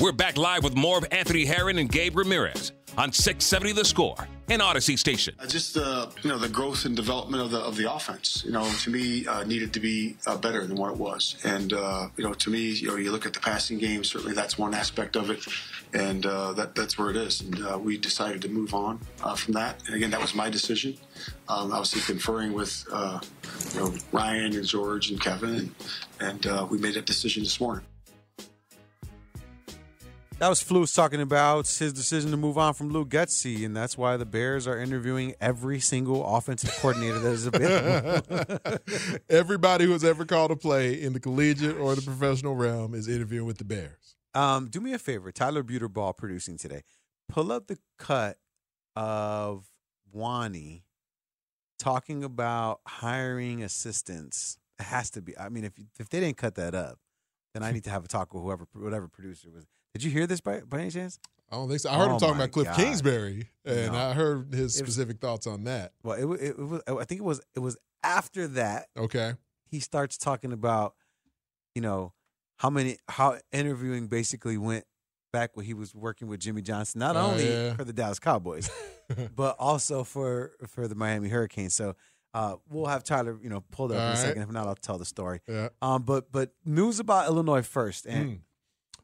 We're back live with more of Anthony Herron and Gabe Ramirez on 670 The Score and Audacy Station. Uh, just uh, you know the growth and development of the of the offense. You know, to me, uh, needed to be uh, better than what it was. And uh, you know, to me, you know, you look at the passing game. Certainly, that's one aspect of it, and that that's where it is. And we decided to move on from that. And again, that was my decision. Um, obviously, conferring with you know Ryan and George and Kevin, and, and we made that decision this morning. That was Flus talking about his decision to move on from Luke Getsy, and that's why the Bears are interviewing every single offensive coordinator that is available. Everybody who has ever called a play in the collegiate or the professional realm is interviewing with the Bears. Um, do me a favor, Tyler Buterball producing today. Pull up the cut of Wani talking about hiring assistants. It has to be. I mean, if if they didn't cut that up, then I need to have a talk with whoever, whatever producer was. Did you hear this by, by any chance? I don't think so. I heard oh him talking about Kliff God. Kingsbury, and no. I heard his specific was, thoughts on that. Well, it, it, it, was. I think it was. It was after that. Okay. He starts talking about, you know, how many how interviewing basically went back when he was working with Jimmy Johnson, not oh, only yeah. for the Dallas Cowboys, but also for for the Miami Hurricanes. So uh, we'll have Tyler, you know, pulled up All in a right. second. If not, I'll tell the story. Yeah. Um, but but news about Illinois first, and mm.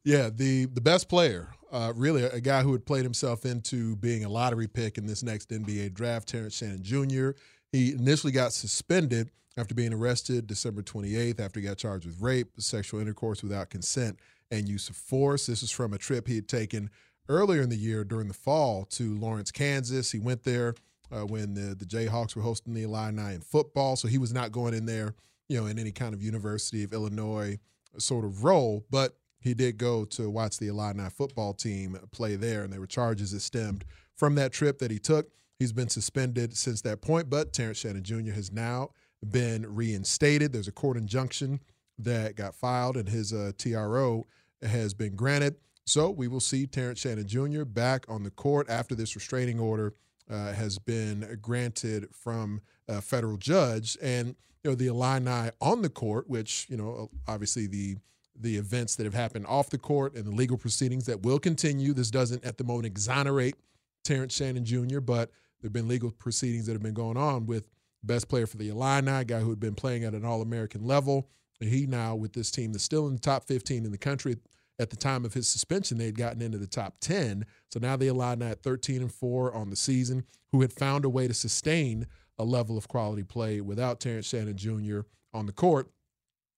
Yeah, the the best player, uh, really a, guy who had played himself into being a lottery pick in this next NBA draft, Terrence Shannon Jr. He initially got suspended after being arrested December 28th after he got charged with rape, sexual intercourse without consent, and use of force. This is from a trip he had taken earlier in the year during the fall to Lawrence, Kansas. He went there uh, when the, the Jayhawks were hosting the Illini in football, so he was not going in there, you know, in any kind of University of Illinois sort of role, but he did go to watch the Illini football team play there, and there were charges that stemmed from that trip that he took. He's been suspended since that point, but Terrence Shannon Jr. has now been reinstated. There's a court injunction that got filed, and his uh, TRO has been granted. So we will see Terrence Shannon Jr. back on the court after this restraining order uh, has been granted from a federal judge. And you know the Illini on the court, which you know obviously the the events that have happened off the court and the legal proceedings that will continue. This doesn't at the moment exonerate Terrence Shannon Jr., but there have been legal proceedings that have been going on with best player for the Illini, guy who had been playing at an All American level. And he now, with this team that's still in the top 15 in the country at the time of his suspension, they had gotten into the top 10. So now the Illini at 13 and 4 on the season, who had found a way to sustain a level of quality play without Terrence Shannon Jr. on the court.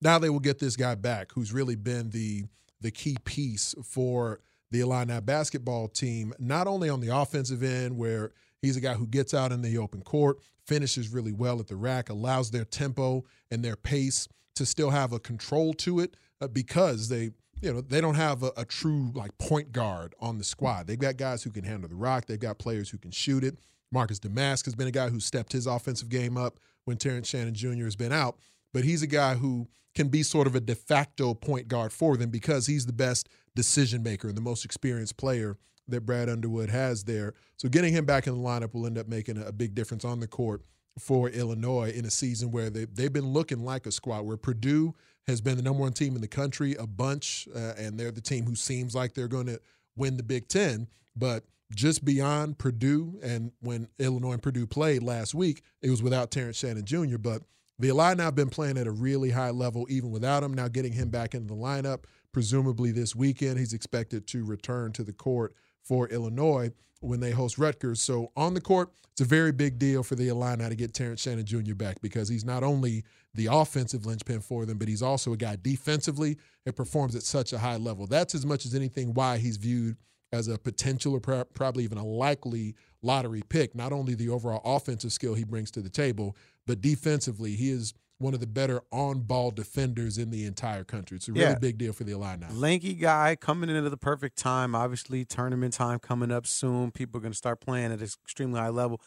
Now they will get this guy back, who's really been the the key piece for the Illini basketball team, not only on the offensive end, where he's a guy who gets out in the open court, finishes really well at the rack, allows their tempo and their pace to still have a control to it uh, because they you know they don't have a, a, true like point guard on the squad. They've got guys who can handle the rock. They've got players who can shoot it. Marcus Domask has been a guy who stepped his offensive game up when Terrence Shannon Jr. has been out but he's a guy who can be sort of a de facto point guard for them because he's the best decision maker and the most experienced player that Brad Underwood has there. So getting him back in the lineup will end up making a big difference on the court for Illinois in a season where they, they've been looking like a squad, where Purdue has been the number one team in the country a bunch, uh, and they're the team who seems like they're going to win the Big Ten. But just beyond Purdue, and when Illinois and Purdue played last week, it was without Terrence Shannon Jr., but the Illini have been playing at a really high level even without him. Now getting him back into the lineup, presumably this weekend, he's expected to return to the court for Illinois when they host Rutgers. So on the court, it's a very big deal for the Illini to get Terrence Shannon Jr. back because he's not only the offensive linchpin for them, but he's also a guy defensively that performs at such a high level. That's as much as anything why he's viewed as a potential or probably even a likely lottery pick. Not only the overall offensive skill he brings to the table, but defensively, he is one of the better on-ball defenders in the entire country. It's a really Yeah. big deal for the Illini. Lanky guy coming into the perfect time. Obviously, tournament time coming up soon. People are going to start playing at an extremely high level.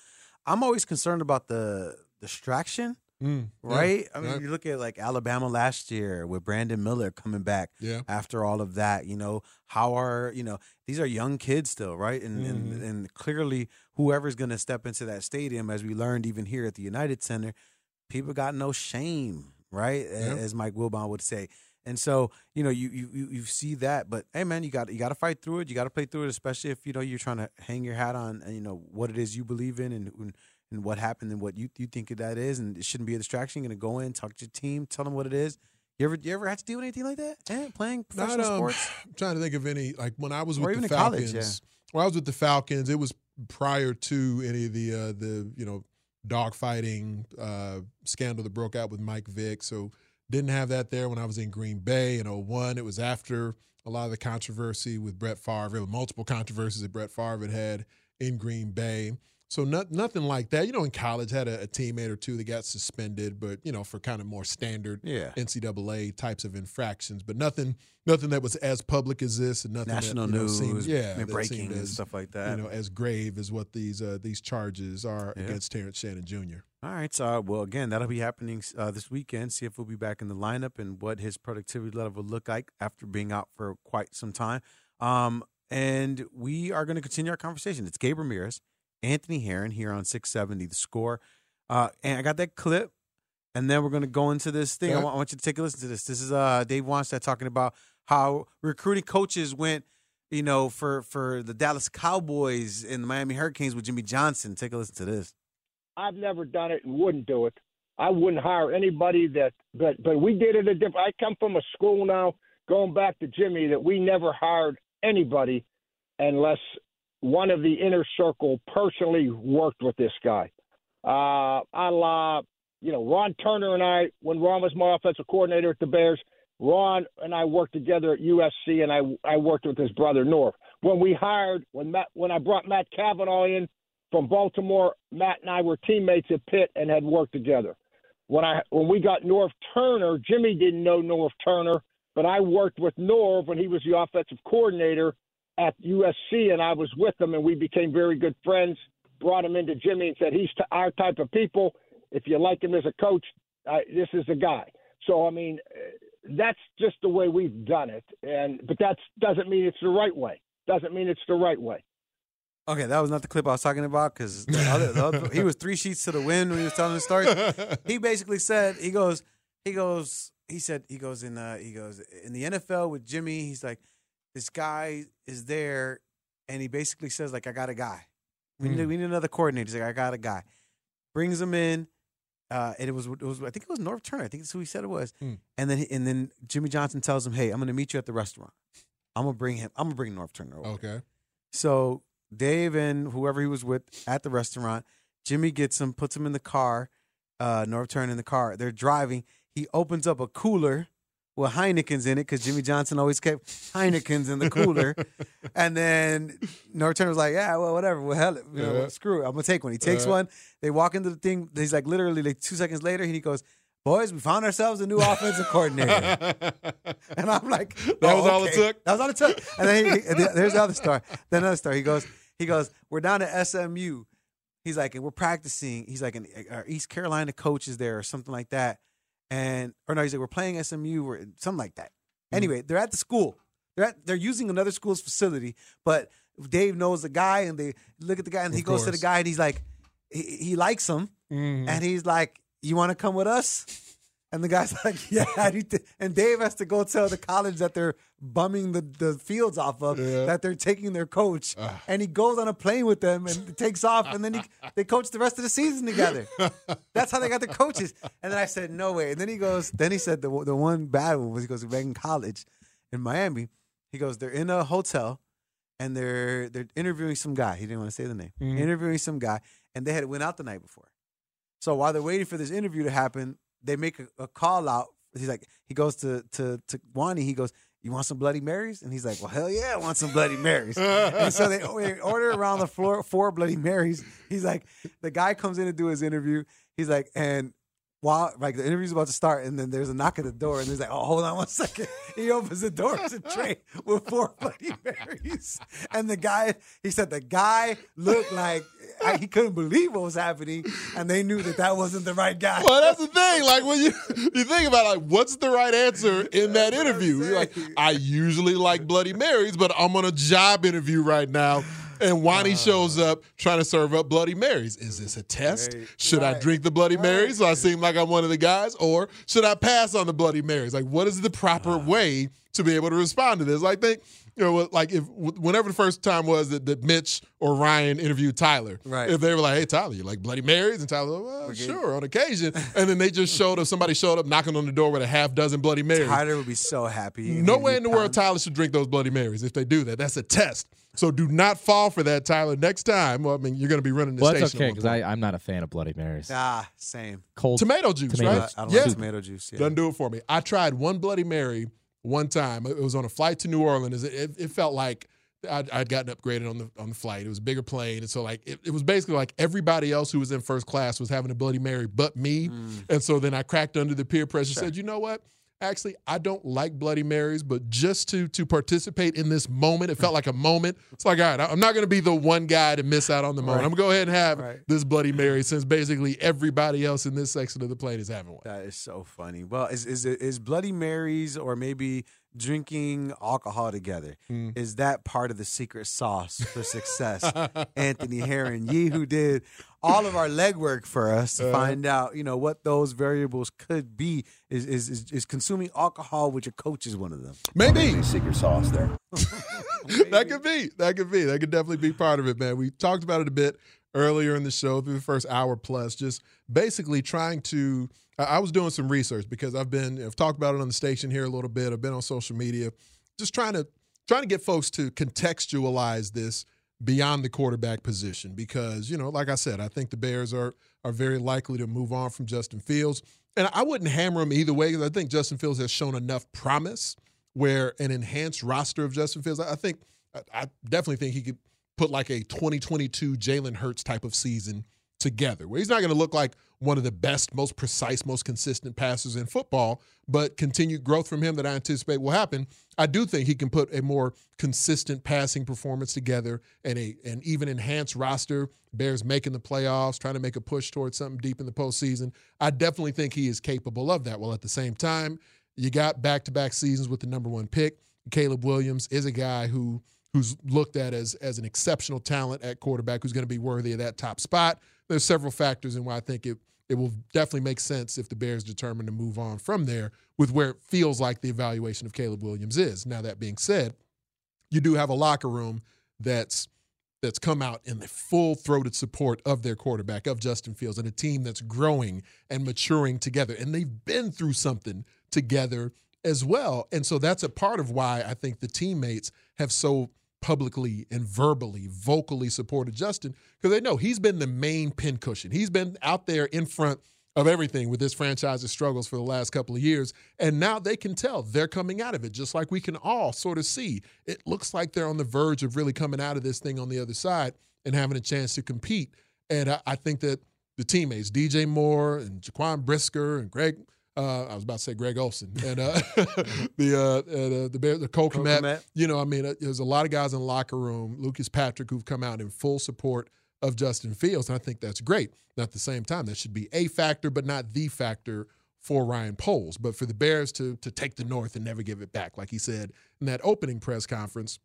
I'm always concerned about the distraction, Mm, yeah, right? I mean, right. you look at like Alabama last year with Brandon Miller coming back Yeah. after all of that. You know, how are you know these are young kids still, right? And and, Mhm. and clearly, whoever's going to step into that stadium, as we learned even here at the United Center, people got no shame, right? Yeah. As Mike Wilbon would say. And so, you know, you you you see that, but hey, man, you got you got to fight through it. You got to play through it, especially if you know you're trying to hang your hat on, you know, what it is you believe in and and, and what happened and what you you think that is, and it shouldn't be a distraction. You're gonna go in, talk to your team, tell them what it is. You ever you ever had to deal with anything like that? Eh, playing professional Not, um, sports? I'm trying to think of any like when I was Or with even the in college, Falcons. yeah. When I was with the Falcons, it was prior to any of the uh, the you know dogfighting uh, scandal that broke out with Mike Vick. So didn't have that there when I was in Green Bay in 01. It was after a lot of the controversy with Brett Favre. There were multiple controversies that Brett Favre had had in Green Bay. So not, nothing like that. You know, in college, had a, a teammate or two that got suspended, but you know, for kind of more standard Yeah. NCAA types of infractions, but nothing nothing that was as public as this, and nothing National that, you know, news, seemed, yeah, breaking and as, stuff like that. You know, as grave as what these uh, these charges are Yeah. against Terrence Shannon Jr. All right. So, uh, well, again, that'll be happening uh, this weekend. See if we'll be back in the lineup and what his productivity level will look like after being out for quite some time. Um, and we are going to continue our conversation. It's Gabe Ramirez, Anthony Herron here on 670 The Score. Uh, and I got that clip, and then we're going to go into this thing. I, want, I want you to take a listen to this. This is uh, Dave Wannstedt talking about how recruiting coaches went, you know, for, for the Dallas Cowboys and the Miami Hurricanes with Jimmy Johnson. Take a listen to this. I've never done it and wouldn't do it. I wouldn't hire anybody that, but but we did it a different. I come from a school now, going back to Jimmy, that we never hired anybody unless one of the inner circle personally worked with this guy. Uh, a la, you know, Ron Turner and I, when Ron was my offensive coordinator at the Bears, Ron and I worked together at USC, and I I worked with his brother Norv. When we hired, when Matt, when I brought Matt Cavanaugh in from Baltimore, Matt and I were teammates at Pitt and had worked together. When I when we got Norv Turner, Jimmy didn't know Norv Turner, but I worked with Norv when he was the offensive coordinator at USC, and I was with him, and we became very good friends. Brought him into Jimmy and said, "He's t- our type of people. If you like him as a coach, uh, this is the guy." So I mean, uh, that's just the way we've done it, and but that doesn't mean it's the right way. Doesn't mean it's the right way. Okay, that was not the clip I was talking about because he was three sheets to the wind when he was telling the story. He basically said he goes, he goes, he said he goes in uh, he goes in the NFL with Jimmy. He's like, this guy is there, and he basically says like, I got a guy. We need, we need another coordinator. He's like, I got a guy. Brings him in. Uh, and it was, it was, I think it was Norv Turner. I think that's who he said it was. Hmm. And then, and then Jimmy Johnson tells him, "Hey, I'm going to meet you at the restaurant. I'm going to bring him. I'm going to bring Norv Turner over." Okay. So Dave and whoever he was with at the restaurant, Jimmy gets him, puts him in the car. Uh, Norv Turner in the car. They're driving. He opens up a cooler with Heineken's in it because Jimmy Johnson always kept Heineken's in the cooler. and then Norv Turner was like, "Yeah, well, whatever. Well, hell, you know, Yeah. screw it. I'm gonna take one." He takes Uh. one. They walk into the thing. He's like, literally, like two seconds later, and he goes. Boys, we found ourselves a new offensive coordinator. And I'm like, That was "Oh, all it took? That was all it took. And then he, then there's the other story. Then another story. He goes, he goes, we're down at SMU. He's like, and we're practicing. He's like, and our East Carolina coach is there or something like that. And or no, he's like, we're playing SMU or something like that. Mm-hmm. Anyway, they're at the school. They're at, they're using another school's facility, but Dave knows the guy, and they look at the guy, and he Of goes to the guy, and he's like, he, he likes him, Mhm. and he's like, "You want to come with us?" And the guy's like, "Yeah." I need to-" And Dave has to go tell the college that they're bumming the, the fields off of, Yeah. that they're taking their coach, and he goes on a plane with them and takes off, and then he, they coach the rest of the season together. That's how they got the coaches. And then I said, "No way." And then he goes, then he said the the one bad one was he goes back in college in Miami. He goes, they're in a hotel and they're they're interviewing some guy. He didn't want to say the name. Mhm. Interviewing some guy, and they had went out the night before. So while they're waiting for this interview to happen, they make a, a call out. He's like, he goes to to to Wani. He goes, "You want some Bloody Marys?" And he's like, "Well, hell yeah, I want some Bloody Marys." and so they, they order around the floor four Bloody Marys. He's like, the guy comes in to do his interview. He's like, and while like the interview's about to start, and then there's a knock at the door, and he's like, "Oh, hold on one second. He opens the door. It's a tray with four Bloody Marys, and the guy, he said, the guy looked like he couldn't believe what was happening, and they knew that that wasn't the right guy. Well, that's the thing. Like when you you think about like what's the right answer in that interview? You're like, I usually like Bloody Marys, but I'm on a job interview right now. And Wani uh. shows up trying to serve up Bloody Marys. Is this a test? Right. Should I drink the Bloody Marys so I seem like I'm one of the guys? Or should I pass on the Bloody Marys? Like, what is the proper uh. way to be able to respond to this? Like, think, you know, like if whenever the first time was that, that Mitch or Ryan interviewed Tyler, Right. if they were like, "Hey Tyler, you like Bloody Marys?" and Tyler, well, Okay. sure, on occasion, and then they just showed up. Somebody showed up knocking on the door with a half dozen Bloody Marys. Tyler would be so happy. No way in the world Tyler should drink those Bloody Marys if they do that. That's a test. So do not fall for that, Tyler. Next time, well, I mean, you're going to be running the Well, station. that's okay because. I'm not a fan of Bloody Marys. Ah, same. Cold tomato juice, tomato- right? I don't yeah, like tomato juice. Yeah. doesn't do it for me. I tried one Bloody Mary one time. It was on a flight to New Orleans. It, it, it felt like I'd, I'd gotten upgraded on the on the flight. It was a bigger plane, and so like it, it was basically like everybody else who was in first class was having a Bloody Mary, but me. Mm. And so then I cracked under the peer pressure. Said, you know what? Actually, I don't like Bloody Marys, but just to to participate in this moment, it felt like a moment. It's like, all right, I'm not going to be the one guy to miss out on the moment. Right. I'm going to go ahead and have Right. this Bloody Mary since basically everybody else in this section of the plane is having one. That is so funny. Well, is is it is Bloody Marys or maybe drinking alcohol together? Mm. Is that part of the secret sauce for success? Anthony Herron, ye who did all of our legwork for us to Uh-huh. find out, you know, what those variables could be. Is is is, is consuming alcohol with your coach is one of them. Maybe. secret sauce there. that could be. That could be. That could definitely be part of it, man. We talked about it a bit earlier in the show through the first hour plus, just basically trying to. I was doing some research because I've been I've talked about it on the station here a little bit. I've been on social media, just trying to trying to get folks to contextualize this beyond the quarterback position because you know, like I said, I think the Bears are are very likely to move on from Justin Fields, and I wouldn't hammer him either way because I think Justin Fields has shown enough promise where an enhanced roster of Justin Fields, I think, I definitely think he could put like a 2022 Jalen Hurts type of season together, where he's not going to look like one of the best, most precise, most consistent passers in football, but continued growth from him that I anticipate will happen. I do think he can put a more consistent passing performance together and a an even enhanced roster. Bears making the playoffs, trying to make a push towards something deep in the postseason. I definitely think he is capable of that. Well, at the same time, you got back-to-back seasons with the number one pick. Caleb Williams is a guy who who's looked at as as an exceptional talent at quarterback who's going to be worthy of that top spot. There's several factors in why I think it it will definitely make sense if the Bears determine to move on from there with where it feels like the evaluation of Caleb Williams is. Now that being said, you do have a locker room that's that's come out in the full-throated support of their quarterback of Justin Fields and a team that's growing and maturing together and they've been through something together as well. And so that's a part of why I think the teammates have so publicly and verbally, vocally supported Justin because they know he's been the main pincushion. He's been out there in front of everything with this franchise's struggles for the last couple of years. And now they can tell they're coming out of it, just like we can all sort of see. It looks like they're on the verge of really coming out of this thing on the other side and having a chance to compete. And I, I think that the teammates, DJ Moore and Jaquan Brisker and Greg, uh, I was about to say Greg Olson, and uh, the uh, uh, the Bear, the Cole Cole Kmet, Kmet. you know, I mean, uh, there's a lot of guys in the locker room, Lucas Patrick, who've come out in full support of Justin Fields, and I think that's great. And at the same time, that should be a factor, but not the factor for Ryan Poles. But for the Bears to to take the North and never give it back, like he said in that opening press conference,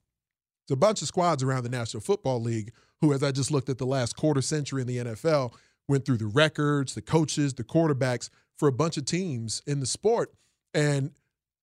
there's a bunch of squads around the National Football League who, as I just looked at the last quarter century in the NFL, went through the records, the coaches, the quarterbacks for a bunch of teams in the sport, and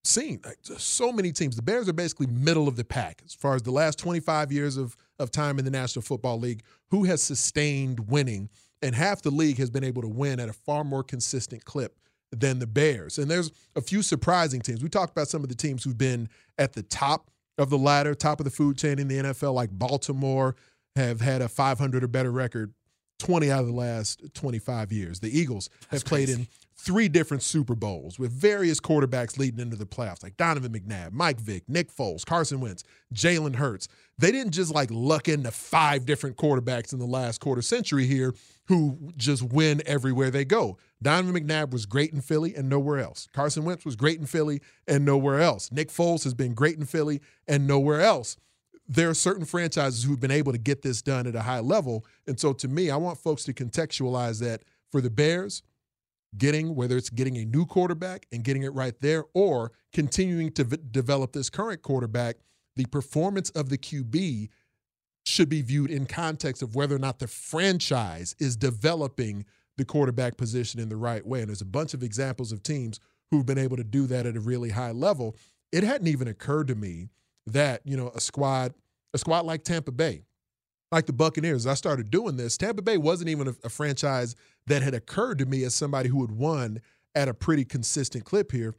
seen like, so many teams. The Bears are basically middle of the pack as far as the last 25 years of of time in the National Football League. Who has sustained winning, and half the league has been able to win at a far more consistent clip than the Bears. And there's a few surprising teams. We talked about some of the teams who've been at the top of the ladder, top of the food chain in the NFL, like Baltimore, have had a 500 or better record 20 out of the last 25 years. The Eagles have played in three different Super Bowls with various quarterbacks leading into the playoffs, like Donovan McNabb, Mike Vick, Nick Foles, Carson Wentz, Jalen Hurts. They didn't just like luck into five different quarterbacks in the last quarter century here who just win everywhere they go. Donovan McNabb was great in Philly and nowhere else. Carson Wentz was great in Philly and nowhere else. Nick Foles has been great in Philly and nowhere else there are certain franchises who've been able to get this done at a high level. And so to me, I want folks to contextualize that for the Bears, getting whether it's getting a new quarterback and getting it right there or continuing to v- develop this current quarterback, the performance of the QB should be viewed in context of whether or not the franchise is developing the quarterback position in the right way. And there's a bunch of examples of teams who've been able to do that at a really high level. It hadn't even occurred to me that, you know, a squad, a squad like Tampa Bay, like the Buccaneers, I started doing this. Tampa Bay wasn't even a, a franchise that had occurred to me as somebody who had won at a pretty consistent clip here.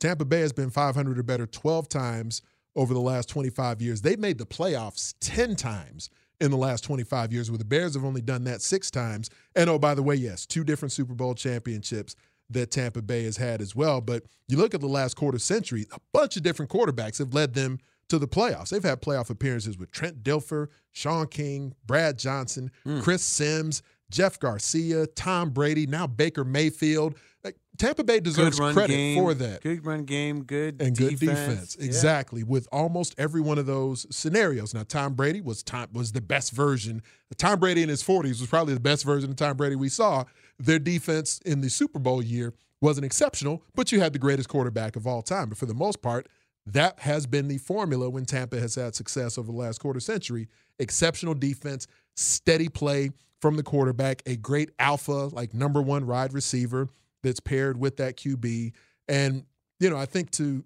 Tampa Bay has been 500 or better 12 times over the last 25 years. They've made the playoffs 10 times in the last 25 years, where the Bears have only done that six times. And oh, by the way, yes, two different Super Bowl championships that Tampa Bay has had as well. But you look at the last quarter century, a bunch of different quarterbacks have led them to the playoffs. They've had playoff appearances with Trent Dilfer, Shaun King, Brad Johnson, mm. Chris Sims, Jeff Garcia, Tom Brady, now Baker Mayfield. Like Tampa Bay deserves credit game, for that. Good run game, good and defense. good defense. Yeah. Exactly. With almost every one of those scenarios. Now Tom Brady was Tom was the best version. Tom Brady in his 40s was probably the best version of Tom Brady we saw. Their defense in the Super Bowl year wasn't exceptional, but you had the greatest quarterback of all time. But for the most part, that has been the formula when Tampa has had success over the last quarter century. Exceptional defense, steady play from the quarterback, a great alpha, like number one wide receiver that's paired with that QB. And, you know, I think to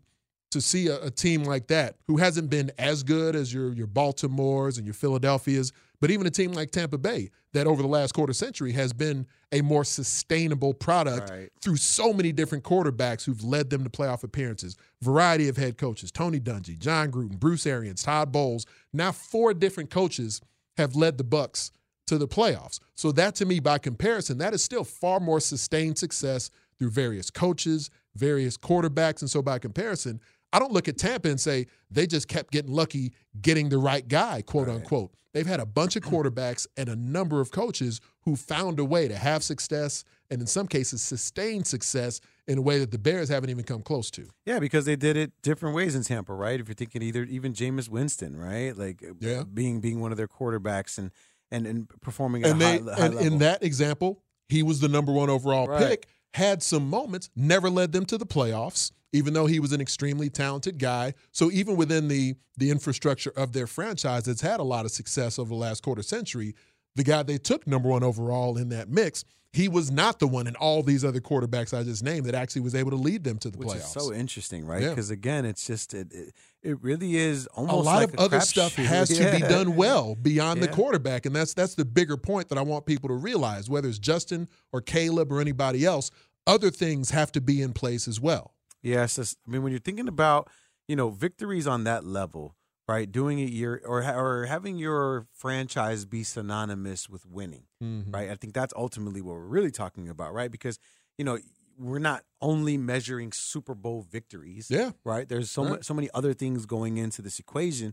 to see a, a, team like that who hasn't been as good as your your Baltimore's and your Philadelphia's, but even a team like Tampa Bay that over the last quarter century has been a more sustainable product right. through so many different quarterbacks who've led them to playoff appearances. Variety of head coaches: Tony Dungy, Jon Gruden, Bruce Arians, Todd Bowles. Now four different coaches have led the Bucks to the playoffs. So that to me, by comparison, that is still far more sustained success through various coaches, various quarterbacks, and so by comparison, I don't look at Tampa and say they just kept getting lucky getting the right guy, quote right. unquote. They've had a bunch of quarterbacks and a number of coaches who found a way to have success and in some cases sustain success in a way that the Bears haven't even come close to. Yeah, because they did it different ways in Tampa, right? If you're thinking either even Jameis Winston, right? Like uh, yeah. being being one of their quarterbacks and and, and performing at and a they, high, high and. In that example, he was the number one overall right. pick, had some moments, never led them to the playoffs even though he was an extremely talented guy. So even within the the infrastructure of their franchise that's had a lot of success over the last quarter century, the guy they took number one overall in that mix, he was not the one in all these other quarterbacks I just named that actually was able to lead them to the Which playoffs. Is so interesting, right? Yeah. Because again, it's just it, it, it really is almost a lot like of other stuff shoot. has yeah. to be done well beyond Yeah. the quarterback, and that's that's the bigger point that I want people to realize. Whether it's Justin or Caleb or anybody else, other things have to be in place as well. Yes, I mean when you're thinking about you know victories on that level, right? Doing it year or or having your franchise be synonymous with winning, Mm-hmm. right? I think that's ultimately what we're really talking about, right? Because you know we're not only measuring Super Bowl victories, Yeah. right? There's so Right. so many other things going into this equation,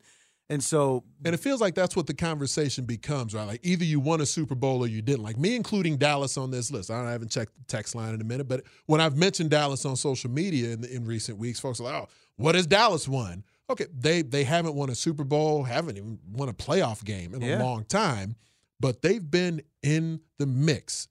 and so And it feels like that's what the conversation becomes, right? Like either you won a Super Bowl or you didn't. Like me including Dallas on this list. I, don't, I haven't checked the text line in a minute, but when I've mentioned Dallas on social media in, in recent weeks, folks are like, "Oh, what has Dallas won?" Okay, they they haven't won a Super Bowl, haven't even won a playoff game in Yeah. a long time, but they've been in the mix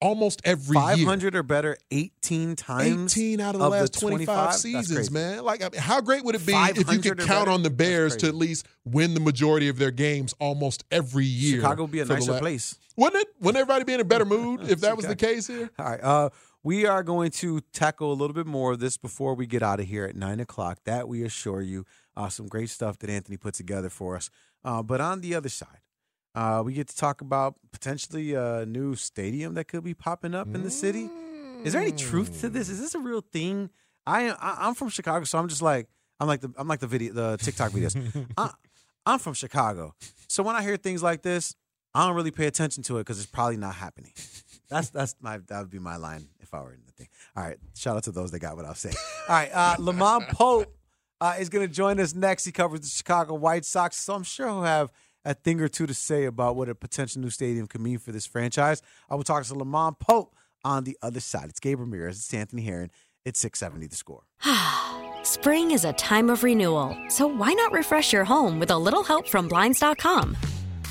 almost every year. 500 or better 18 times. 18 out of the of the last 25, 25? Seasons, man. Like, I mean, how great would it be if you could count on the Bears to at least win the majority of their games almost every year? Chicago would be a nicer la- place. Wouldn't it? Wouldn't everybody be in a better mood if that was the case here? All right. Uh, we are going to tackle a little bit more of this before we get out of here at nine o'clock. That we assure you. Uh, some great stuff that Anthony put together for us. Uh, but on the other side, uh, we get to talk about potentially a new stadium that could be popping up in the city. Is there any truth to this? Is this a real thing? I am. I, I'm from Chicago, so I'm just like I'm like the I'm like the video the TikTok videos. I, I'm from Chicago, so when I hear things like this, I don't really pay attention to it because it's probably not happening. That's that's my that would be my line if I were in the thing. All right, shout out to those that got what I was saying. All right, uh, LaMond Pope uh, is going to join us next. He covers the Chicago White Sox, so I'm sure he'll have a thing or two to say about what a potential new stadium could mean for this franchise. I will talk to LaMond Pope on the other side. It's Gabe Ramirez. It's Anthony Herron. It's 670 the score. Spring is a time of renewal, so why not refresh your home with a little help from Blinds.com?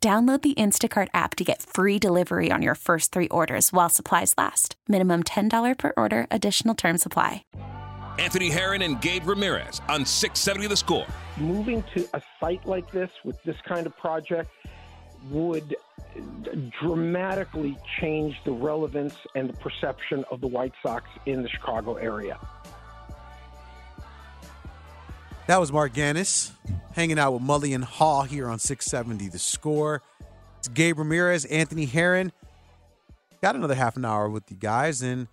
Download the Instacart app to get free delivery on your first three orders while supplies last. Minimum $10 per order, additional term supply. Anthony Herron and Gabe Ramirez on 670 The Score. moving to a site like this with this kind of project would dramatically change the relevance and the perception of the White Sox in the Chicago area. That was Marc Ganis hanging out with Mully and Hall here on 670 The Score. It's Gabe Ramirez, Anthony Herron. Got another half an hour with you guys, and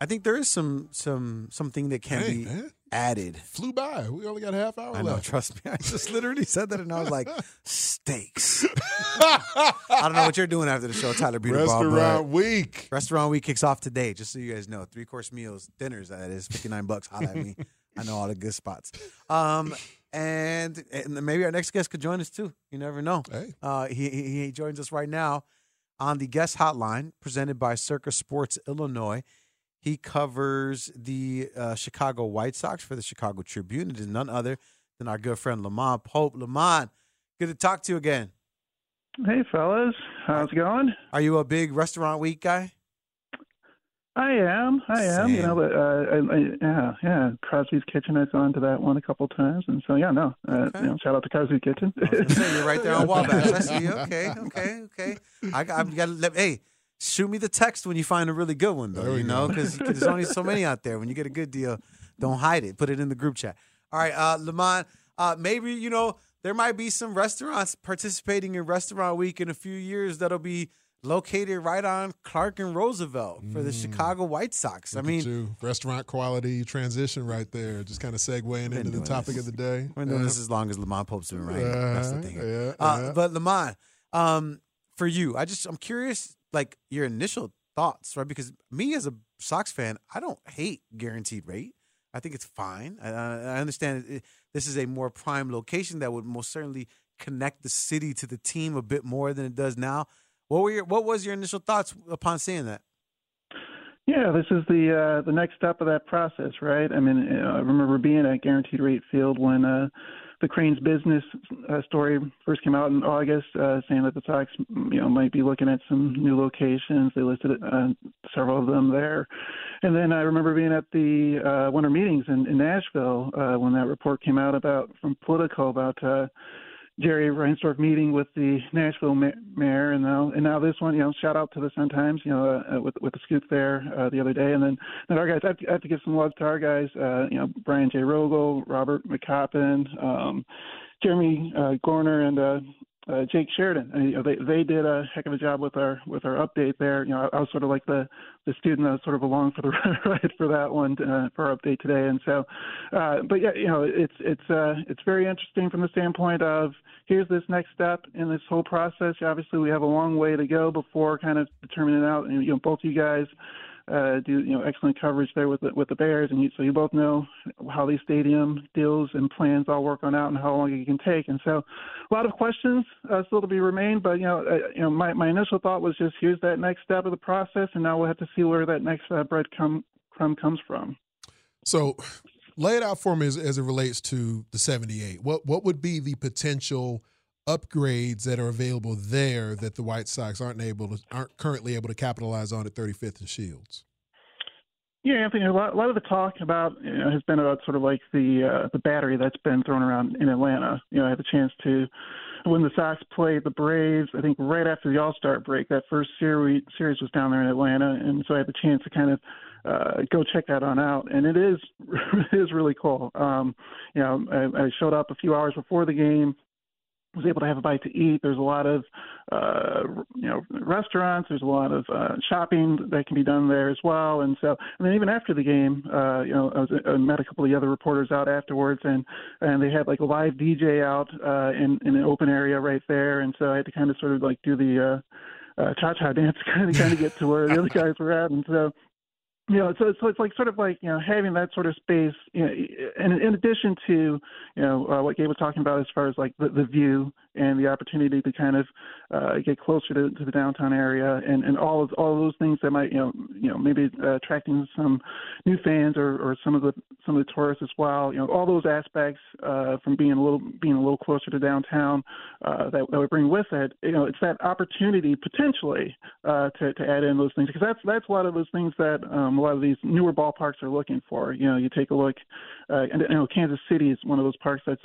I think there is some some something that can be man. added. Flew by. We only got a half hour I know, left. trust me. I just literally said that, and I was like, steaks. I don't know what you're doing after the show, Tyler Beautiful. Restaurant week. Restaurant week kicks off today, just so you guys know. Three course meals, dinners, that is 59 bucks. Hot at me. I know all the good spots. Um, and, and maybe our next guest could join us too. You never know. Hey. Uh, he, he he joins us right now on the guest hotline presented by Circa Sports Illinois. He covers the uh, Chicago White Sox for the Chicago Tribune. It is none other than our good friend LaMond Pope. LaMond, good to talk to you again. Hey, fellas. How's it going? Are you a big restaurant week guy? I am. I am. You know, but uh, I, I, yeah, yeah. Crosby's Kitchen. I've gone to that one a couple times, and so yeah, no. Uh, Okay. you know, shout out to Crosby's Kitchen. I say, you're right there on Wabash. I see you. Okay, okay, okay. I got, I've got to let. Hey, shoot me the text when you find a really good one, though. There we You know, because there's only so many out there. When you get a good deal, don't hide it. Put it in the group chat. All right, uh, LaMond. Uh, maybe you know there might be some restaurants participating in Restaurant Week in a few years that'll be located right on Clark and Roosevelt for the Chicago White Sox. I Mm. Look at mean, you. restaurant quality transition right there. Just kind of segueing into the topic this. of the day. We're doing Yeah. this as long as LaMond Pope's been right. That's the thing. yeah, uh, yeah. But LaMond, um, for you, I just I'm curious, like your initial thoughts, right? Because me as a Sox fan, I don't hate guaranteed rate. I think it's fine. I, I I understand it, this is a more prime location that would most certainly connect the city to the team a bit more than it does now. What were your What was your initial thoughts upon seeing that? Yeah, this is the uh, the next step of that process, right? I mean, I remember being at Guaranteed Rate Field when uh, the Crain's business uh, story first came out in August, uh, saying that the Sox, you know, might be looking at some new locations. They listed uh, several of them there, and then I remember being at the uh, winter meetings in, in Nashville uh, when that report came out about from Politico about. Uh, Jerry Reinsdorf meeting with the Nashville mayor, and now and now this one, you know, shout out to the Sun Times, you know, uh, with with the scoop there uh, the other day, and then and our guys, I have, to, I have to give some love to our guys, uh, you know, Brian J. Rogal, Robert McCoppin, um, Jeremy uh, Gorner, and uh, uh, Jake Sheridan. And, you know, they they did a heck of a job with our with our update there. You know, I, I was sort of like the the student that was sort of along for the ride for that one uh, for our update today. And so, uh, but yeah, you know, it's it's uh, it's very interesting from the standpoint of here's this next step in this whole process. Obviously, we have a long way to go before kind of determining out. And you know, both you guys uh, do you know excellent coverage there with the, with the Bears, and you, so you both know how these stadium deals and plans all work on out and how long it can take. And so, a lot of questions uh, still to be remained. But you know, uh, you know, my my initial thought was just here's that next step of the process, and now we'll have to see where that next uh, breadcrumb crumb comes from. So, lay it out for me as, as it relates to the 78. What what would be the potential upgrades that are available there that the White Sox aren't able to aren't currently able to capitalize on at 35th and Shields? Yeah, Anthony. A lot, a lot of the talk about you know, has been about sort of like the uh, the battery that's been thrown around in Atlanta. You know, I had the chance to when the Sox played the Braves. I think right after the All Star break, that first series series was down there in Atlanta, and so I had the chance to kind of uh, go check that on out. And it is it is really cool. Um, you know, I, I showed up a few hours before the game was able to have a bite to eat. There's a lot of uh, you know restaurants. There's a lot of uh, shopping that can be done there as well. And so, and then even after the game, uh, you know, I, was, I met a couple of the other reporters out afterwards, and and they had like a live DJ out uh, in in an open area right there. And so I had to kind of sort of like do the uh, uh, cha-cha dance, kind of kind of get to where the other guys were at. And so you know, so, so it's like sort of like you know having that sort of space, you know, and in addition to you know uh, what Gabe was talking about as far as like the, the view and the opportunity to kind of uh, get closer to, to the downtown area and, and all of all of those things that might you know you know maybe uh, attracting some new fans or, or some of the some of the tourists as well. You know, all those aspects uh, from being a little being a little closer to downtown uh, that that would bring with it. You know, it's that opportunity potentially uh, to to add in those things because that's that's a lot of those things that um, a lot of these newer ballparks are looking for. You know, you take a look, uh, and you know, Kansas City is one of those parks that's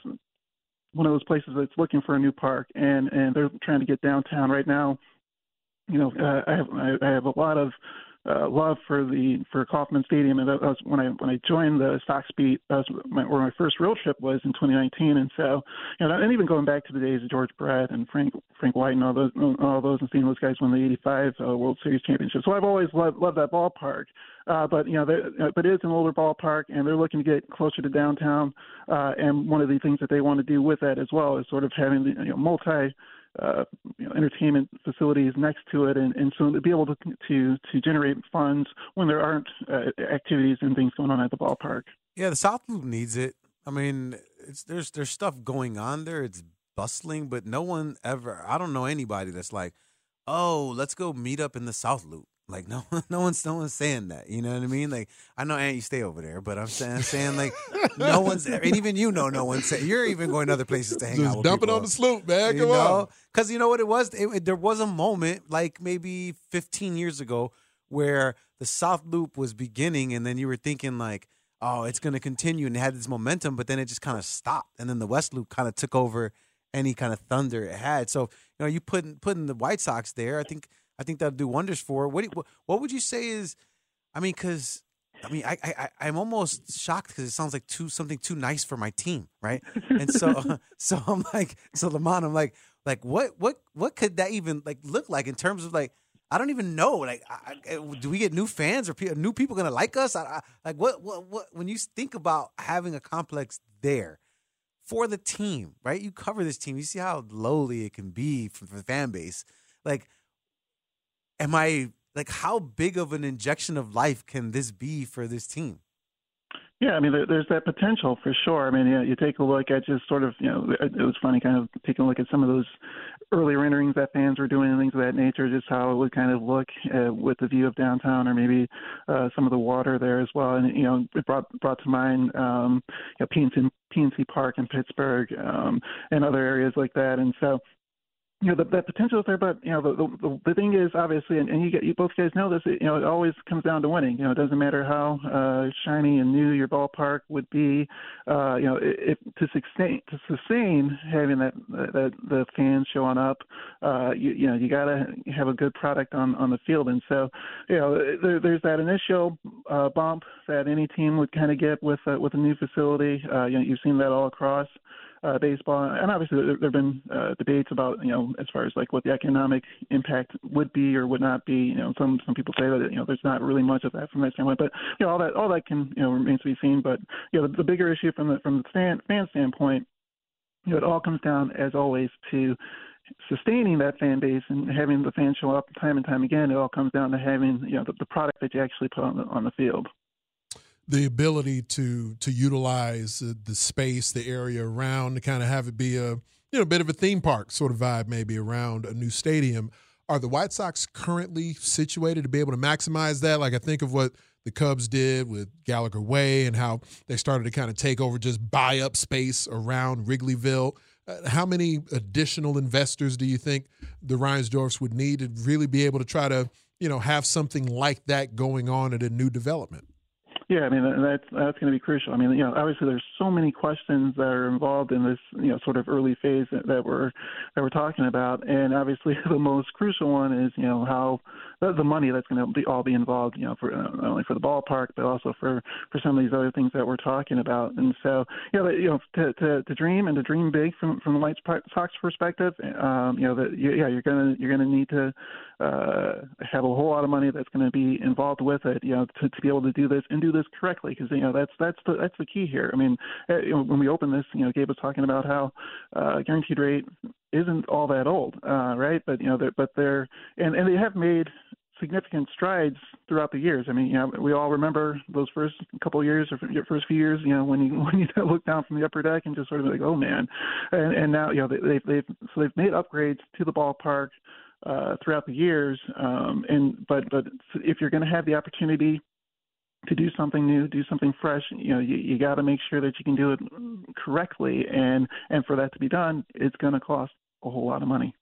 one of those places that's looking for a new park, and and they're trying to get downtown right now. You know, uh, I have I have a lot of uh, love for the for Kauffman Stadium, and that was when I when I joined the Sox beat. That was my, where my first real trip was in 2019, and so you know, and even going back to the days of George Brett and Frank Frank White and all those all those, and seeing those guys win the '85 uh, World Series championship. So I've always loved, loved that ballpark. Uh, but you know, uh, but it is an older ballpark, and they're looking to get closer to downtown. Uh, and one of the things that they want to do with that as well is sort of having the you know, multi uh, you know, entertainment facilities next to it, and, and so to be able to to to generate funds when there aren't uh, activities and things going on at the ballpark. Yeah, the South Loop needs it. I mean, it's there's there's stuff going on there. It's bustling, but no one ever. I don't know anybody that's like, oh, let's go meet up in the South Loop. Like no, no one's no one's saying that. You know what I mean? Like I know Aunt, you stay over there, but I'm saying, saying like no one's, and even you know, no one's saying you're even going to other places to hang Just out. Just dumping on the sloop, man. Come you know? on, because you know what it was. It, it, there was a moment, like maybe 15 years ago, where the South Loop was beginning, and then you were thinking like, oh, it's going to continue, and it had this momentum, but then it just kind of stopped, and then the West Loop kind of took over any kind of thunder it had. So you know, you putting putting the White Sox there, I think I think that'll do wonders for. What what would you say is? I mean, because I mean, I, I I'm almost shocked because it sounds like too something too nice for my team, right? And so so I'm like, so LaMond, I'm like, like what what what could that even like look like in terms of like I don't even know. Like, I, eh, do we get new fans or pe- new people gonna like us? I, I, like, what, what, what? When you think about having a complex there for the team, right? You cover this team. You see how lowly it can be for, for the fan base. Like, am I like how big of an injection of life can this be for this team? Yeah, I mean, there, there's that potential for sure. I mean, yeah, you take a look at just sort of, you know, it, it was funny kind of taking a look at some of those early renderings that fans were doing and things of that nature, just how it would kind of look uh, with the view of downtown or maybe uh, some of the water there as well. And, you know, it brought brought to mind, um, you know, PNC, PNC Park in Pittsburgh um, and other areas like that. And so, you know, the, the potential is there, but you know, the, the the thing is obviously, and, and you get you both guys know this. You know, it always comes down to winning. You know, it doesn't matter how uh, shiny and new your ballpark would be. Uh, you know, if to sustain to sustain having that that the fans showing up, uh, you you know, you got to have a good product on on the field. And so, you know, there, there's that initial uh, bump that any team would kind of get with uh, with a new facility. Uh, you know, you've seen that all across baseball, and obviously there, there have been uh, debates about you know as far as like what the economic impact would be or would not be. You know, some some people say that you know there's not really much of that from that standpoint, but you know all that all that can you know remains to be seen. But you know the, the bigger issue from the from the fan, fan standpoint, you know it all comes down as always to sustaining that fan base and having the fans show up time and time again. It all comes down to having you know the, the product that you actually put on the on the field the ability to to utilize the space, the area around, to kind of have it be a you know bit of a theme park sort of vibe, maybe around a new stadium. Are the White Sox currently situated to be able to maximize that? Like I think of what the Cubs did with Gallagher Way and how they started to kind of take over, just buy up space around Wrigleyville. Uh, how many additional investors do you think the Reinsdorfs would need to really be able to try to, you know, have something like that going on at a new development? Yeah, I mean that's that's going to be crucial. I mean, you know, obviously there's so many questions that are involved in this, you know, sort of early phase that, that we're that we're talking about, and obviously the most crucial one is, you know, how the, the money that's going to be all be involved, you know, for not only for the ballpark but also for for some of these other things that we're talking about. And so, you know, you know, to to, to dream and to dream big from from the White Sox perspective, um, you know, that yeah, you're gonna you're gonna need to uh, have a whole lot of money that's going to be involved with it, you know, to, to be able to do this and do this correctly, because you know that's that's the that's the key here. I mean, know, when we open this, you know, Gabe was talking about how uh, guaranteed rate isn't all that old, uh, right? But you know, they're, but they're and and they have made significant strides throughout the years. I mean, you know, we all remember those first couple of years or first few years, you know, when you when you look down from the upper deck and just sort of like, oh man, and and now you know they, they've they've so they've made upgrades to the ballpark uh, throughout the years. Um, and but but if you're going to have the opportunity to do something new, do something fresh, you know, you, you got to make sure that you can do it correctly. And and for that to be done, it's going to cost a whole lot of money.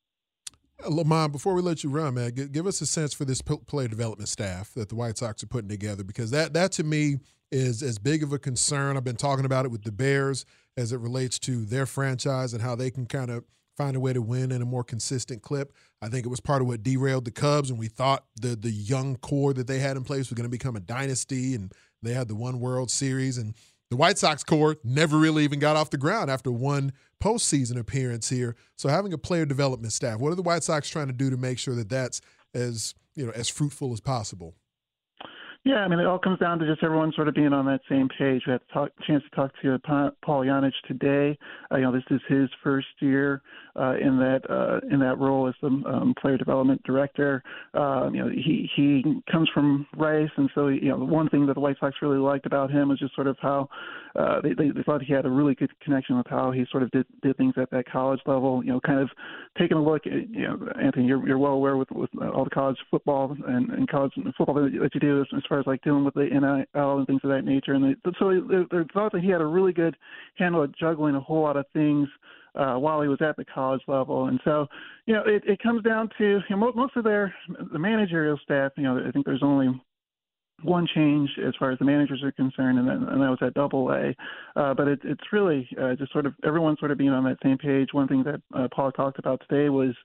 Uh, LaMond, before we let you run, man, give, give us a sense for this player development staff that the White Sox are putting together because that that to me is as big of a concern. I've been talking about it with the Bears as it relates to their franchise and how they can kind of find a way to win in a more consistent clip. I think it was part of what derailed the Cubs, and we thought the the young core that they had in place was going to become a dynasty, and they had the one World Series, and the White Sox core never really even got off the ground after one postseason appearance here. So having a player development staff, what are the White Sox trying to do to make sure that that's as you know as fruitful as possible? Yeah, I mean, it all comes down to just everyone sort of being on that same page. We had a chance to talk to Paul Janish today. Uh, you know, this is his first year uh, in that uh, in that role as the um, player development director. Um, you know, he he comes from Rice, and so you know, one thing that the White Sox really liked about him was just sort of how uh, they, they thought he had a really good connection with how he sort of did did things at that college level. You know, kind of taking a look. At, you know, Anthony, you're you're well aware with with all the college football and, and college football that you do as, as far as like dealing with the NIL and things of that nature. And they, so they, they thought that he had a really good handle at juggling a whole lot of things uh, while he was at the college level. And so, you know, it, it comes down to you know, most of their the managerial staff. You know, I think there's only one change as far as the managers are concerned, and, then, and that was at Double A. Uh, but it, it's really uh, just sort of everyone sort of being on that same page. One thing that uh, Paul talked about today was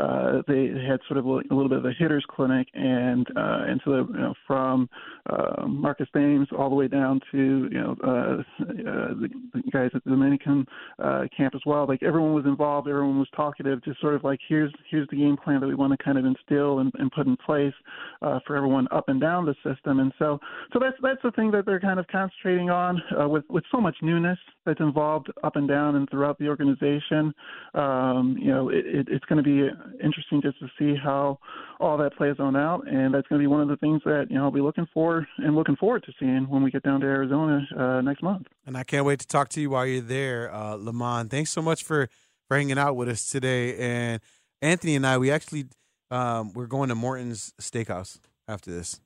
uh, they had sort of a, little bit of a hitters clinic, and uh, and so you know, from uh, Marcus Thames all the way down to you know uh, uh, the, the guys at the Dominican uh, camp as well. Like everyone was involved, everyone was talkative. Just sort of like here's here's the game plan that we want to kind of instill and, and put in place uh, for everyone up and down the system And so, so that's that's the thing that they're kind of concentrating on uh, with with so much newness that's involved up and down and throughout the organization. Um, you know, it, it, it's going to be interesting just to see how all that plays on out, and that's going to be one of the things that you know I'll be looking for and looking forward to seeing when we get down to Arizona uh, next month. And I can't wait to talk to you while you're there, uh, LaMond. Thanks so much for for hanging out with us today. And Anthony and I, we actually um, we're going to Morton's Steakhouse after this.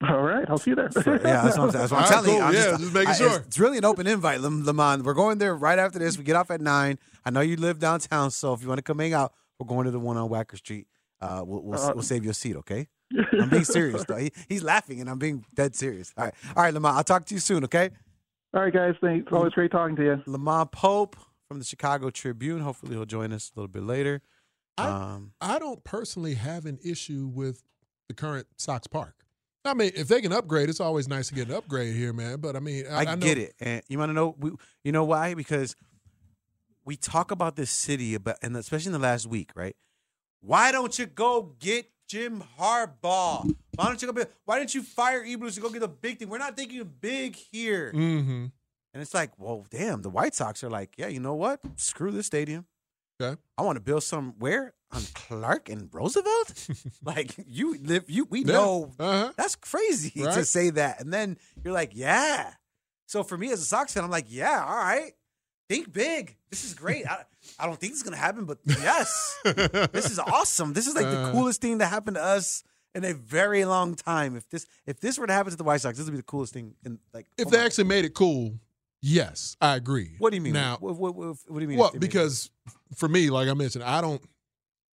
All right, I'll see you there. So, yeah, that's what I'm, that's what I'm telling you. cool. I'm Yeah, just making I- sure. It's, it's really an open invite, Lam- LaMond. We're going there right after this. We get off at nine. I know you live downtown, so if you want to come hang out, we're going to the one on Wacker Street. Uh, we'll we'll, Uh, we'll save you a seat, okay? I'm being serious though. He, he's laughing, and I'm being dead serious. All right, all right, LaMond. I'll talk to you soon, okay? All right, guys. Thanks. Always great talking to you. LaMond Pope from the Chicago Tribune. Hopefully, he'll join us a little bit later. I- Um, I don't personally have an issue with the current Sox Park. I mean, if they can upgrade, it's always nice to get an upgrade here, man. But I mean, I, I, I know, get it, and you want to know, we, you know why? Because we talk about this city, about, and especially in the last week, right? Why don't you go get Jim Harbaugh? Why don't you go? Be, why didn't you fire Eberflus to go get a big thing? We're not thinking big here, Mm-hmm. and it's like, well, damn. The White Sox are like, yeah, you know what? Screw this stadium. Okay. I want to build some where on Clark and Roosevelt. like you live, you we Yeah. know Uh-huh. that's crazy to say that. And then you're like, yeah. So for me as a Sox fan, I'm like, yeah, all right. Think big. This is great. I, I don't think this is going to happen, but yes. this is awesome. This is like the Uh. coolest thing that happened to us in a very long time. If this if this were to happen to the White Sox, this would be the coolest thing in like If oh they actually made it cool, yes, I agree. What do you mean? Now, what, what, what, what do you mean? well, because for me, like I mentioned, I don't,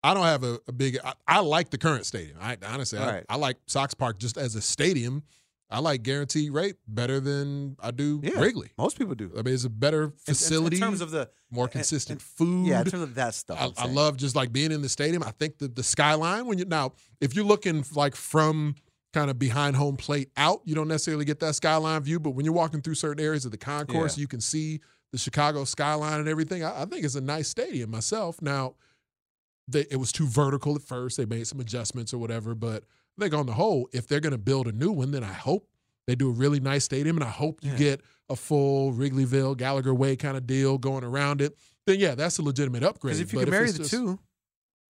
I don't have a, a big. I, I like the current stadium. I honestly, I, Right. I like Sox Park just as a stadium. I like guaranteed rate better than I do Yeah. Wrigley. most people do. I mean, it's a better In- in- facility. in, terms of the more and- consistent and- food. Yeah, in terms of that stuff. I, I love just like being in the stadium. I think the the skyline when you now if you're looking like from kind of behind home plate out, you don't necessarily get that skyline view. But when you're walking through certain areas of the concourse, Yeah. you can see the Chicago skyline and everything. I, I think it's a nice stadium myself. Now, they, it was too vertical at first. They made some adjustments or whatever, but I think on the whole, if they're going to build a new one, then I hope they do a really nice stadium, and I hope you Yeah. get a full Wrigleyville, Gallagher Way kind of deal going around it. Then yeah, that's a legitimate upgrade. Because if you But can marry the just- two,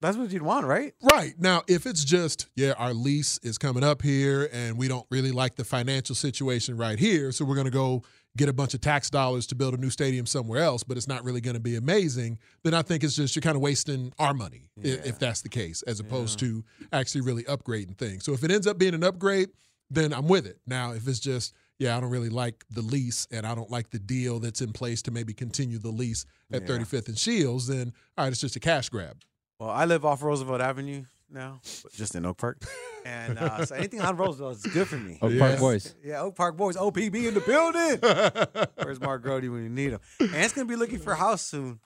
that's what you'd want, right? Right. Now, if it's just, yeah, our lease is coming up here and we don't really like the financial situation right here, so we're going to go get a bunch of tax dollars to build a new stadium somewhere else, but it's not really going to be amazing, then I think it's just you're kind of wasting our money Yeah. if that's the case, as opposed to actually really upgrading things. So if it ends up being an upgrade, then I'm with it. Now, if it's just, yeah, I don't really like the lease and I don't like the deal that's in place to maybe continue the lease at Yeah. 35th and Shields, then all right, it's just a cash grab. Well, I live off Roosevelt Avenue now, but just in Oak Park, and uh, so anything on Roosevelt is good for me. Oak Yeah. Park Boys. Yeah, Oak Park boys, OPB in the building. Where's Mark Grote when you need him? And it's gonna be looking for a house soon.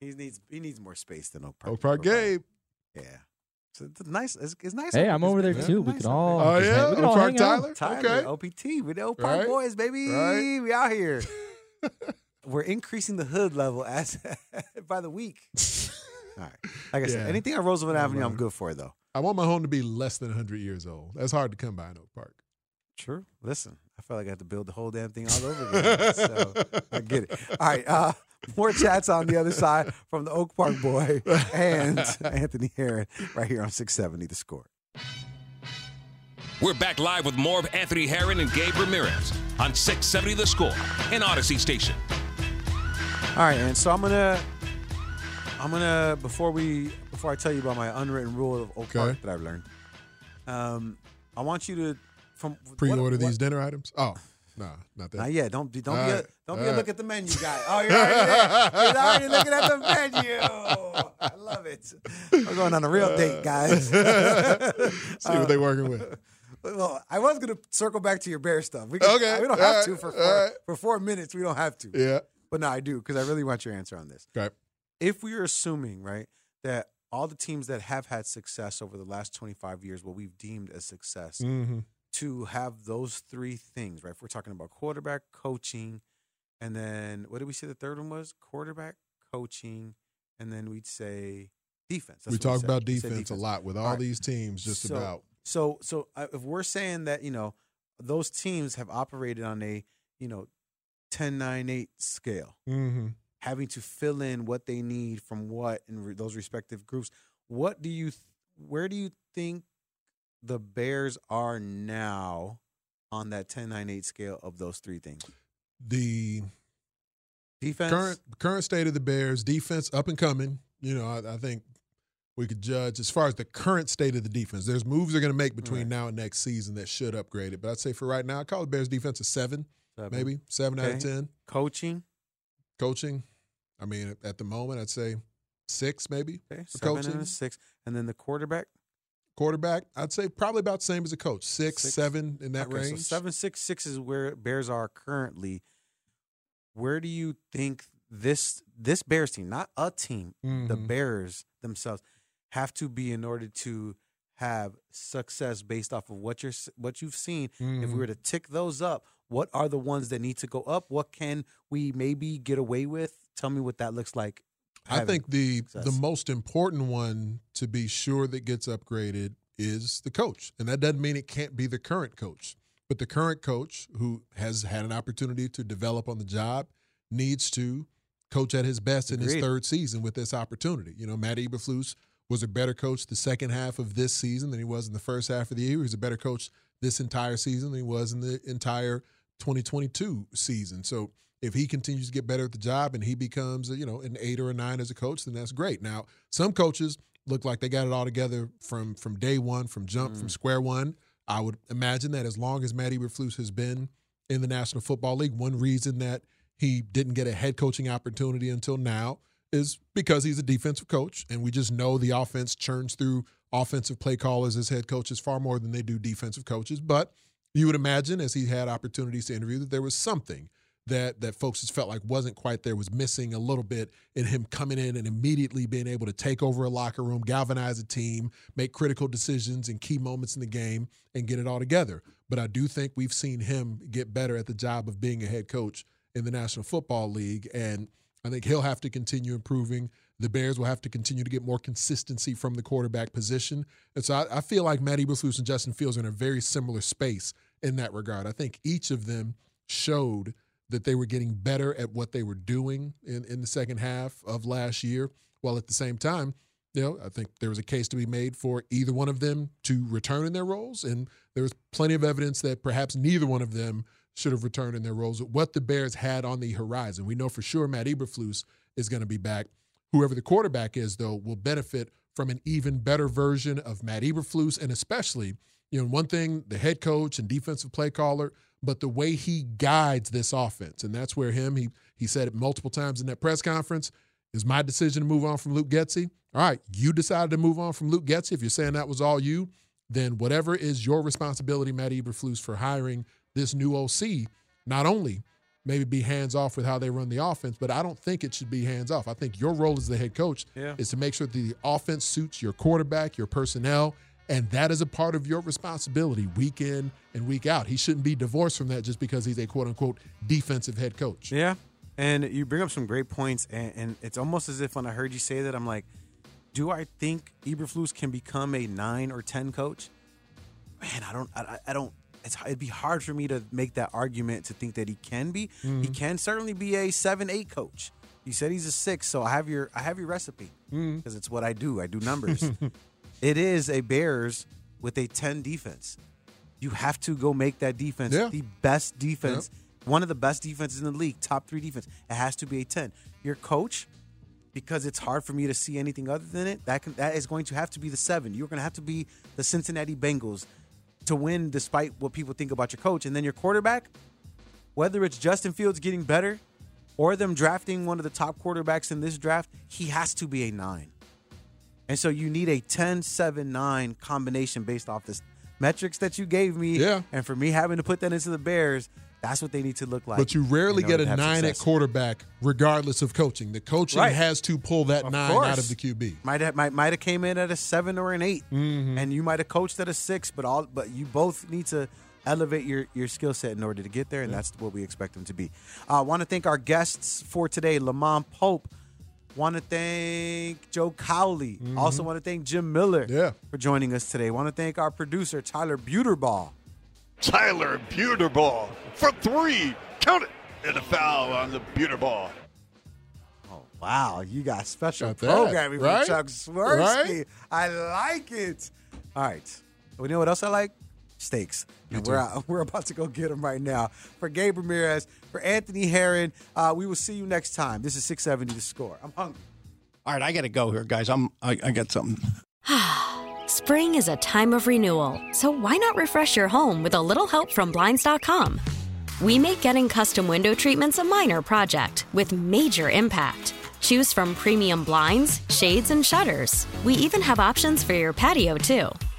He needs he needs more space than Oak Park. Oak Park Gabe. Yeah. So it's nice. It's, it's nice. Hey, up- I'm it's over there nice too. up We can could all. Oh, just yeah? we can Oak all Park hang out. Tyler? Tyler, Okay. OPT with the Oak Park Right. boys, baby. Right. We out here. We're increasing the hood level as by the week. All right. Like I said, Yeah. anything on Roosevelt Avenue, I'm good for though. I want my home to be less than 100 years old. That's hard to come by in Oak Park. True. Listen, I felt like I had to build the whole damn thing all over again. so I get it. All right. Uh, more chats on the other side from the Oak Park boy and Anthony Herron right here on 670 The Score. We're back live with more of Anthony Herron and Gabe Ramirez on 670 The Score and Audacy Station. All right, and so I'm gonna, I'm gonna before we before I tell you about my unwritten rule of Oak Park Okay. that I've learned, um, I want you to from Pre-order what- these what- dinner items? Oh, no, not that. Not yet. Don't be don't All be a, right. don't be a right. look at the menu guy. Oh, you're already there. You're already looking at the menu. I love it. We're going on a real date, guys. See what they're working with. well, I was gonna circle back to your bear stuff. We can, Okay. we don't have right. to for four, for four minutes. We don't have to. Yeah. But no, I do because I really want your answer on this. Okay. If we are assuming right that all the teams that have had success over the last 25 years, what we've deemed as success, Mm-hmm. to have those three things, right? If we're talking about quarterback, coaching, and then what did we say the third one was? Quarterback, coaching, and then we'd say defense. That's We talk said. about We said defense, a lot with all, All right. these teams, just So- about. So so uh, if we're saying that you know those teams have operated on a you know 10 9 8 scale Mm-hmm. Having to fill in what they need from what in re- those respective groups what do you th- where do you think the bears are now on that 10 9 8 scale of those three things The defense current current state of the Bears defense up and coming. You know, I, I think we could judge as far as the current state of the defense. There's moves they're going to make between Right. now and next season that should upgrade it. But I'd say for right now, I call the Bears defense a seven, Seven. maybe seven out of ten. coaching Coaching, I mean, at- the moment, I'd say six, maybe. okay For seven and a six and then the quarterback Quarterback, I'd say probably about the same as a coach, six, Six. seven in that okay, range. so seven six six is where bears are currently where do you think this this bears team not a team the Mhm. Bears themselves have to be in order to have success based off of what you're what you've seen. If Mhm. we were to tick those up, what are the ones that need to go up? What can we maybe get away with? Tell me what that looks like. I think the success. the most important one to be sure that gets upgraded is the coach, and that doesn't mean it can't be the current coach. But the current coach, who has had an opportunity to develop on the job, needs to coach at his best in his third season with this opportunity. You know, Matt Eberflus was a better coach the second half of this season than he was in the first half of the year. He's a better coach this entire season than he was in the entire 2022 season. So if he continues to get better at the job and he becomes, you know, an eight or a nine as a coach, then that's great. Now, some coaches look like they got it all together from from day one, from jump, from mm. square one. I would imagine that as long as Matt Eberflus has been in the National Football League, one reason that he didn't get a head coaching opportunity until now is because he's a defensive coach, and we just know the offense churns through offensive play callers as head coaches far more than they do defensive coaches. But you would imagine, as he had opportunities to interview, that there was something that that folks just felt like wasn't quite there, was missing a little bit in him coming in and immediately being able to take over a locker room, galvanize a team, make critical decisions in key moments in the game, and get it all together. But I do think we've seen him get better at the job of being a head coach in the National Football League, and I think he'll have to continue improving. The Bears will have to continue to get more consistency from the quarterback position. And so I, I feel like Matt Eberflus and Justin Fields are in a very similar space in that regard. I think each of them showed that they were getting better at what they were doing in, in the second half of last year, while at the same time, you know, I think there was a case to be made for either one of them to return in their roles. And there was plenty of evidence that perhaps neither one of them should have returned in their roles. What the Bears had on the horizon. We know for sure Matt Eberflus is going to be back. Whoever the quarterback is, though, will benefit from an even better version of Matt Eberflus, and especially, you know, one thing, the head coach and defensive play caller, but the way he guides this offense. And that's where him, he he said it multiple times in that press conference, is my decision to move on from Luke Getsy. All right, you decided to move on from Luke Getsy. If you're saying that was all you, then whatever is your responsibility, Matt Eberflus, for hiring this new OC, not only maybe be hands off with how they run the offense, but I don't think it should be hands off. I think your role as the head coach Yeah. is to make sure that the offense suits your quarterback, your personnel, and that is a part of your responsibility week in and week out. He shouldn't be divorced from that just because he's a quote unquote defensive head coach. Yeah. And you bring up some great points, and, and it's almost as if when I heard you say that, I'm like, do I think Eberflus can become a nine or ten coach? Man, I don't. I, I don't. It's, it'd be hard for me to make that argument to think that he can be. He mm-hmm. can certainly be a seven, eight coach. You said he's a six, so I have your I have your recipe mm-hmm. because it's what I do. I do numbers. it is a Bears with a ten defense. You have to go make that defense Yeah. the best defense, one of the best defenses in the league, top three defense. It has to be a ten. Your coach, because it's hard for me to see anything other than it. That can, that is going to have to be the seven. You're going to have to be the Cincinnati Bengals to win, despite what people think about your coach. And then your quarterback, whether it's Justin Fields getting better or them drafting one of the top quarterbacks in this draft, he has to be a nine. And so you need a 10 7 9 combination based off this metrics that you gave me. Yeah. And for me having to put that into the Bears, that's what they need to look like. But you rarely get a nine at quarterback, regardless of coaching. The coaching Right. has to pull that Of nine course. out of the QB. Might have might, might have came in at a seven or an 8 Mm-hmm. and you might have coached at a six. But all but you both need to elevate your your skill set in order to get there, and that's what we expect them to be. I want to thank our guests for today, LaMond Pope, Want to thank Joe Cowley. Mm-hmm. Also want to thank Jim Miller Yeah. for joining us today. Want to thank our producer Tyler Buterball. Tyler Buterball for three. Count it. And a foul on the Buterball. Oh wow, you got special Got that, programming right? from Chuck Swirsky. Right? I like it. All right, we know what else I like? Steaks. And we're out, we're about to go get them right now. For Gabe Ramirez, for Anthony Herron, uh, we will see you next time. This is 670 The Score. I'm hungry. All right, I got to go here, guys. I'm I, I got something. Spring is a time of renewal, so why not refresh your home with a little help from Blinds.com? We make getting custom window treatments a minor project with major impact. Choose from premium blinds, shades, and shutters. We even have options for your patio, too.